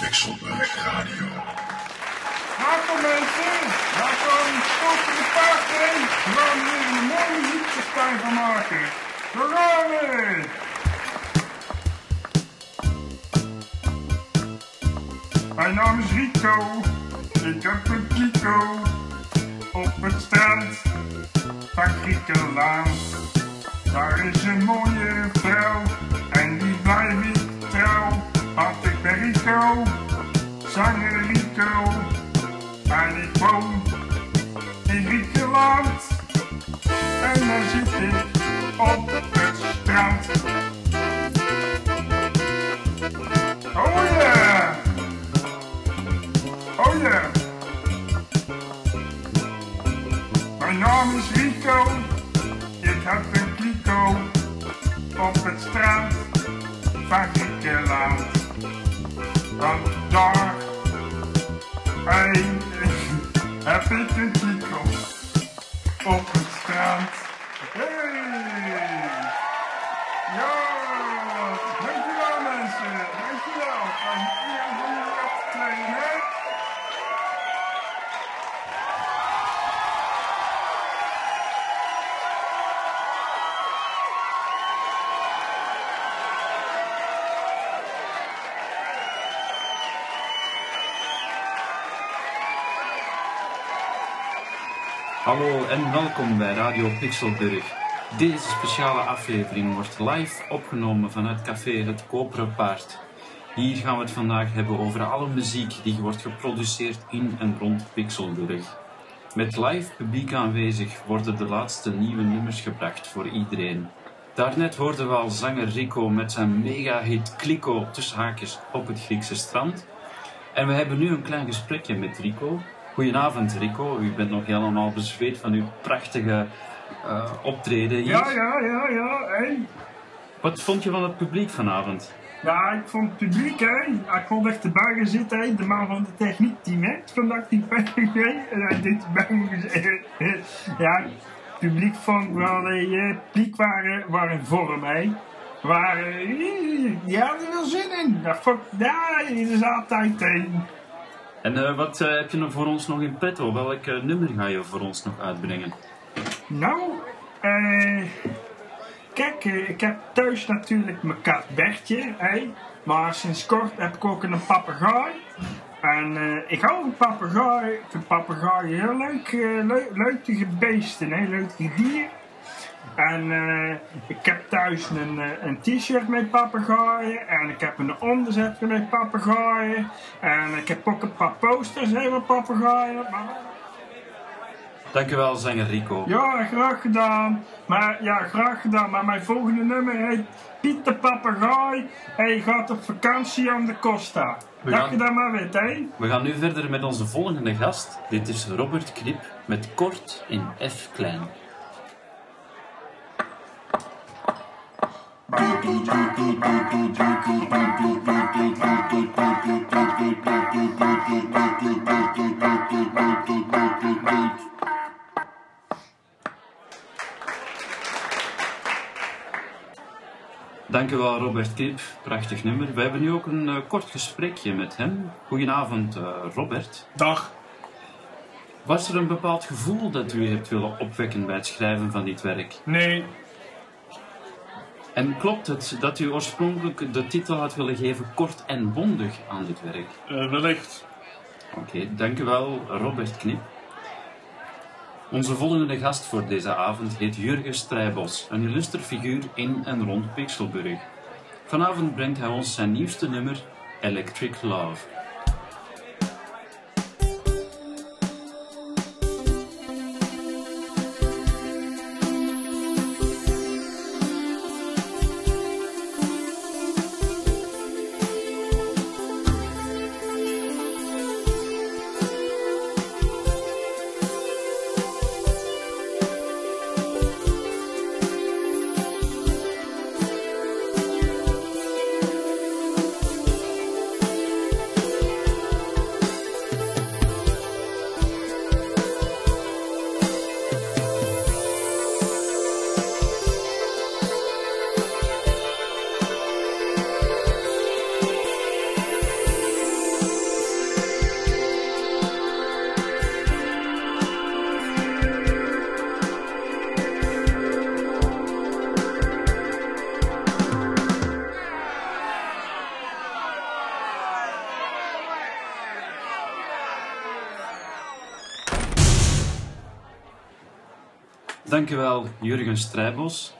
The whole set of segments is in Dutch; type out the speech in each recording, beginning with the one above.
Pixelburg Radio. Welkom mensen, welkom tot de party. We gaan weer een mooie muziekfestijn van maken. We gaan. Mijn naam is Rico, ik heb een Kiko op het strand van Griekenland. Daar is een mooie vrouw en die blijf ik trouw, want ik ben Rico, zanger Rico. En ik woon in Griekenland. En dan zit ik op het strand. Oh ja! Oh ja! Mijn naam is Rico. Op het strand van Griekenland. Want daar heb ik een kliko op het strand. Hallo en welkom bij Radio Pixelburg. Deze speciale aflevering wordt live opgenomen vanuit café Het Koperen Paard. Hier gaan we het vandaag hebben over alle muziek die wordt geproduceerd in en rond Pixelburg. Met live publiek aanwezig worden de laatste nieuwe nummers gebracht voor iedereen. Daarnet hoorden we al zanger Rico met zijn mega-hit Kliko tussen haakjes op het Griekse strand. En we hebben nu een klein gesprekje met Rico. Goedenavond Rico, u bent nog helemaal bezweet van uw prachtige eh, optreden hier. Ja, ja, ja, ja, hey. Wat vond je van het publiek vanavond? Ja, ik vond het publiek, hè. Ik vond echt erbij gezeten, hè. De man van de techniekteam, hè. Vandaag die hè. En hij deed gezeten. Ja, het publiek vond wel, het publiek waren, waren vorm, hè. Waren, hadden er wel zin in. Dat vond, ja, er is altijd een. En eh, wat eh, heb je nog voor ons nog in petto? Welk eh, nummer ga je voor ons nog uitbrengen? Nou, kijk, ik heb thuis natuurlijk mijn kat Bertje. Maar sinds kort heb ik ook een papegaai. En ik hou van papegaai. Ik vind heel leuk, leuk, leuke beesten, hè. Leuke dieren. En eh, ik heb thuis een, eh, een t-shirt met papegaaien. En ik heb een onderzet met papegaaien. En ik heb ook een paar posters met papegaaien. Dankjewel zanger Rico. Ja, graag gedaan. Maar ja, graag gedaan. Maar mijn volgende nummer heet Piet de Papegaai. Hij gaat op vakantie aan de Costa. We Dat gaan- je dat maar weet, hè? We gaan nu verder met onze volgende gast. Dit is Robert Knip met Kort in F klein. Dankjewel Robert Knip, prachtig nummer. We hebben nu ook een eh, kort gesprekje met hem. Goedenavond eh, Robert. Dag. Was er een bepaald gevoel dat u hebt willen opwekken bij het schrijven van dit werk? Nee. En klopt het dat u oorspronkelijk de titel had willen geven kort en bondig aan dit werk? Uh, wellicht. Oké, dankjewel Robert Knip. Onze volgende gast voor deze avond heet Jurgen Strijbos, een illuster figuur in en rond Pixelburg. Vanavond brengt hij ons zijn nieuwste nummer, Electric Love. Dankjewel, Jurgen Strijbos.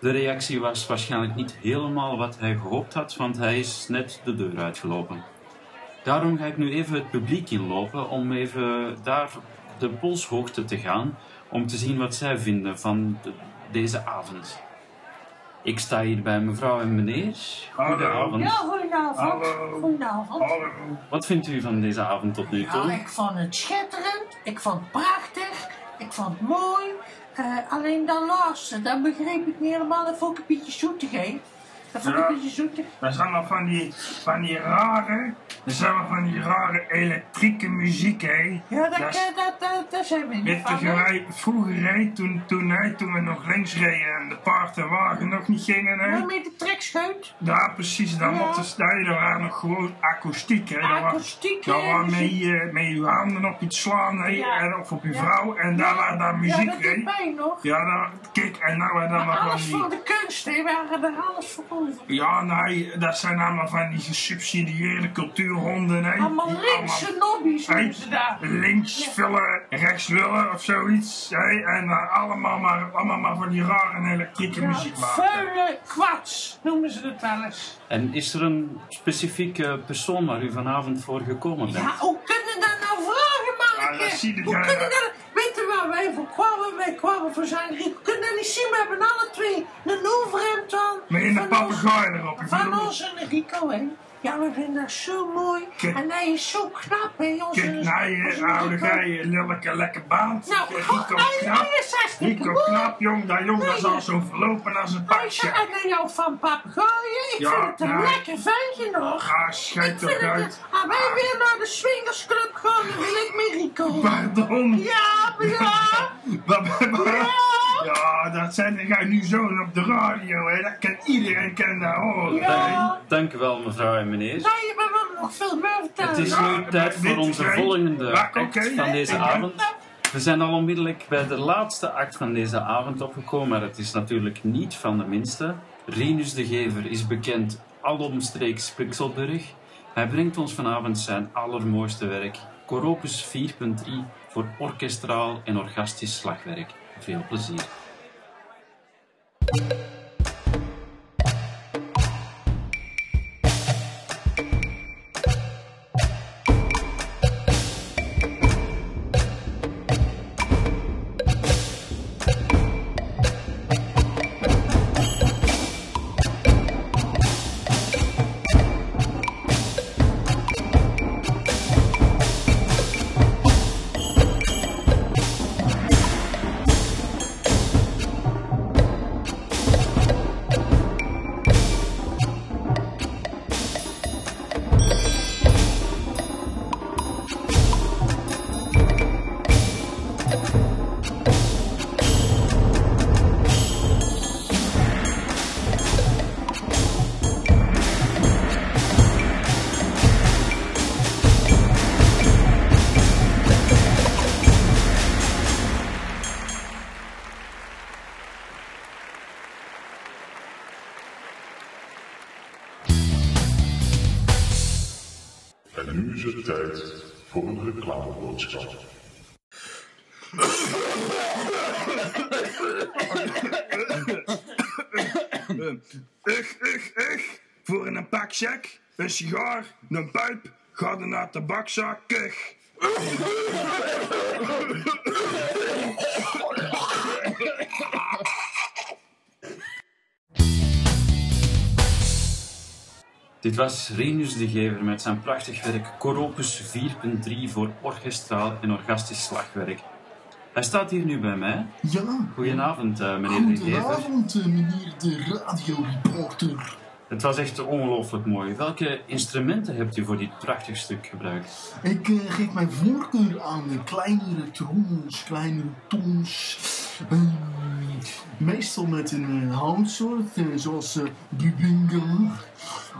De reactie was waarschijnlijk niet helemaal wat hij gehoopt had, want hij is net de deur uitgelopen. Daarom ga ik nu even het publiek inlopen om even daar de polshoogte te gaan, om te zien wat zij vinden van de- deze avond. Ik sta hier bij mevrouw en meneer. Goedenavond. Ja, goedenavond. Hallo. Goedenavond. Hallo. Wat vindt u van deze avond tot nu Ja, toe? ik vond het schitterend. Ik vond het prachtig. Ik vond het mooi. Eh, alleen dat laatste, dat begreep ik niet helemaal. Dat vond ik een beetje zoetig, hè. Dat vond ik Ja. een beetje. Dat zijn allemaal van die, van die rare, dat zijn allemaal van die rare elektrieke muziek, hè. Ja, dat, Dat is- dat, dat, dat, dat zijn we niet van, vroeger reed, toen, toen, hè, toen we nog links reden en de paard en wagen nog niet gingen, hè. Ja, met de trekschuit. Ja, precies, dan Ja. mochten dat waren nog gewoon akoestiek, hè. Dat Akoestiek, Dat muziek. met, je, met je handen op iets slaan, hè, Ja. en of op je Ja. vrouw, en daar was daar Ja, muziek, dat hè. doet mij nog. Ja, daar, kijk, en nou waren dan nog van alles voor de kunst, hè. We hadden er alles voor. Ja, nee, dat zijn allemaal van die gesubsidieerde cultuurhonden, hè. Allemaal linkse nobby's Hey, noemen ze daar. links vullen, rechts willen of zoiets. Hè? En dan allemaal maar, allemaal maar van die rare elektrieke Ja, muziek maken. vuile kwats noemen ze het wel eens. En is er een specifieke persoon waar u vanavond voor gekomen bent? Ja, hoe kunnen dat nou vragen, Ja, manneke? dat zie je hoe kunnen dat... Je wij voor kwamen? Wij kwamen voor zijn Rico. Kunnen dat niet zien? We hebben alle twee een overhemd aan. Met een Van papegaai ons- erop. Van bedoel- onze Rico, hè? Ja, we vinden dat zo mooi. Kijk. en hij is zo knap, hè? Onze, Kijk, nee, onze oude Rico. gij, lelijke lekker baand. Nou, God, hij, hij knap. mooi. knap, jong. Dat jong dat is Nee. al zo verlopen als een pakje. zei aan jou van papegaaien. Ik Ja, vind het een nee. lekker ventje nog. Ah, Ik schijt toch het... uit. Als wij weer naar de swingersclub gaan, dan wil ik met Rico. Pardon. Ja, maar ja. Ja, dat zijn ga nu zo op de radio, hè. Dat kan iedereen kan horen. hè. Ja. Dank u wel, mevrouw en meneer. Nee, we willen nog veel meer vertellen. Het is Ja, nu tijd voor onze volgende act van deze avond. We zijn al onmiddellijk bij de laatste act van deze avond opgekomen, maar het is natuurlijk niet van de minste. Renus de Gever is bekend alomstreeks Pixelburg. Hij brengt ons vanavond zijn allermooiste werk, Coropus 4.3, voor orkestraal en orgastisch slagwerk. Veel plezier. En ugh. Voor een pakzak, een sigaar, een pijp, ga er naar de tabakzak, kuch. Dit was Renus de Gever met zijn prachtig werk Coropus 4.3 voor orkestraal en orgastisch slagwerk. Hij staat hier nu bij mij. Ja, Goedenavond, eh, meneer de Gever. goedenavond eh, meneer de radioreporter. Het was echt ongelooflijk mooi. Welke instrumenten hebt u voor dit prachtig stuk gebruikt? Ik eh, geef mijn voorkeur aan kleinere trommels, kleinere tons. Ehm, meestal met een houtsoort, eh, zoals uh, bubinga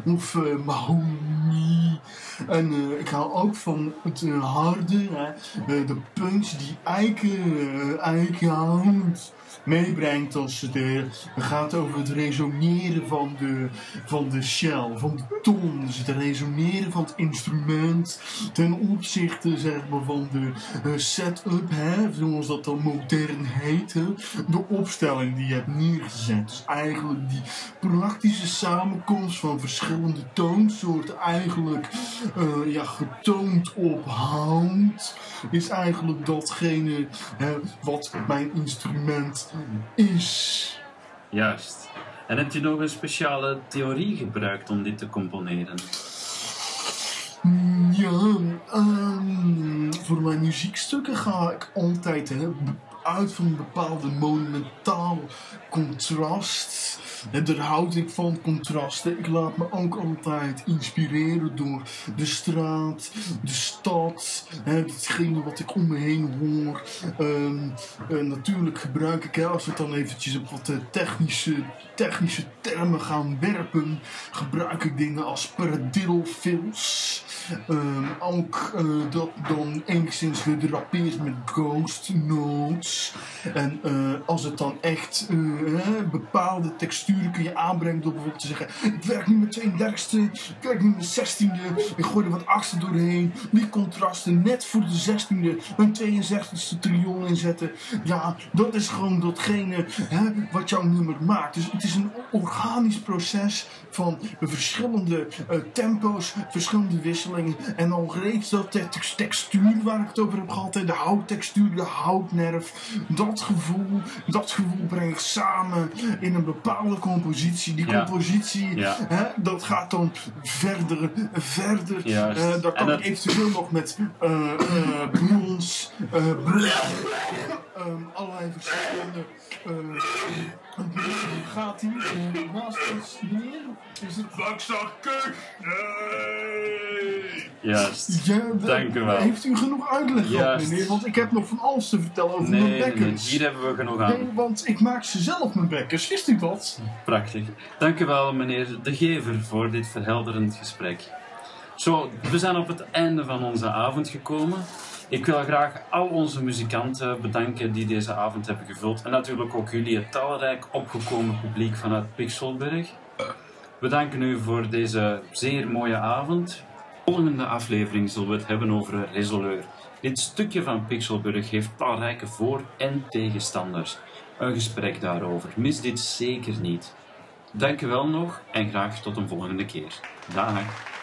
of mahogany. En ik hou ook van het harde, de punch die eiken, eikenhout. Meebrengt als het gaat over het resoneren van de, van de shell, van de toon. Dus het resoneren van het instrument ten opzichte zeg maar, van de eh, setup, hè, zoals dat dan modern heet. De opstelling die je hebt neergezet. Dus eigenlijk die praktische samenkomst van verschillende toonsoorten eigenlijk eh, ja, getoond op hout is eigenlijk datgene hè, wat mijn instrument is. Juist. En heb je nog een speciale theorie gebruikt om dit te componeren? Mm, Ja, ehm, voor mijn muziekstukken ga ik altijd uit van een bepaalde monumentaal contrast. Daar houd ik van contrasten. Ik laat me ook altijd inspireren door de straat, de stad, hetgene wat ik om me heen hoor. Ehm, eh, natuurlijk gebruik ik, als we het dan eventjes op wat eh, technische, technische termen gaan werpen, gebruik ik dingen als paradiddle-fills. Ehm, ook eh, dat dan enigszins gedrapeerd met ghost notes. En als het dan echt bepaalde texturen kun je aanbrengen door bijvoorbeeld te zeggen: Ik werk nu met 32e, ik werk nu met 16e, ik gooi er wat achtste doorheen. Die contrasten net voor de 16e, een 62e triol inzetten. Ja, dat is gewoon datgene hè, wat jouw nummer maakt. Dus het is een organisch proces van verschillende eh, tempo's, verschillende wisselingen. En al reeds dat te- textuur waar ik het over heb gehad, de houttextuur, de houtnerf, dat gevoel, dat gevoel breng ik samen in een bepaalde compositie. Die Ja. compositie, Ja. hè, dat gaat dan verder, verder. Daar kan ik eventueel nog met eh brons, ehm, allerlei verschillende. eh, gaat hij naast ons neer? Is het Bakzakken! Hey! Juist. Ja, Dank u wel. Heeft u genoeg uitleg gehad, meneer? Want ik heb nog van alles te vertellen over Nee, mijn nee, nee, bekkers. hier hebben we genoeg aan. Nee, want ik maak ze zelf, mijn bekkers. Wist u dat? Prachtig. Dank u wel, meneer De Gever, voor dit verhelderend gesprek. Zo, we zijn op het einde van onze avond gekomen. Ik wil graag al onze muzikanten bedanken die deze avond hebben gevuld. En natuurlijk ook jullie, het talrijk opgekomen publiek vanuit Pixelburg. We danken u voor deze zeer mooie avond. Volgende aflevering zullen we het hebben over Resoleur. Dit stukje van Pixelburg heeft talrijke voor- en tegenstanders. Een gesprek daarover. Mis dit zeker niet. Dank u wel nog en graag tot een volgende keer. Dag.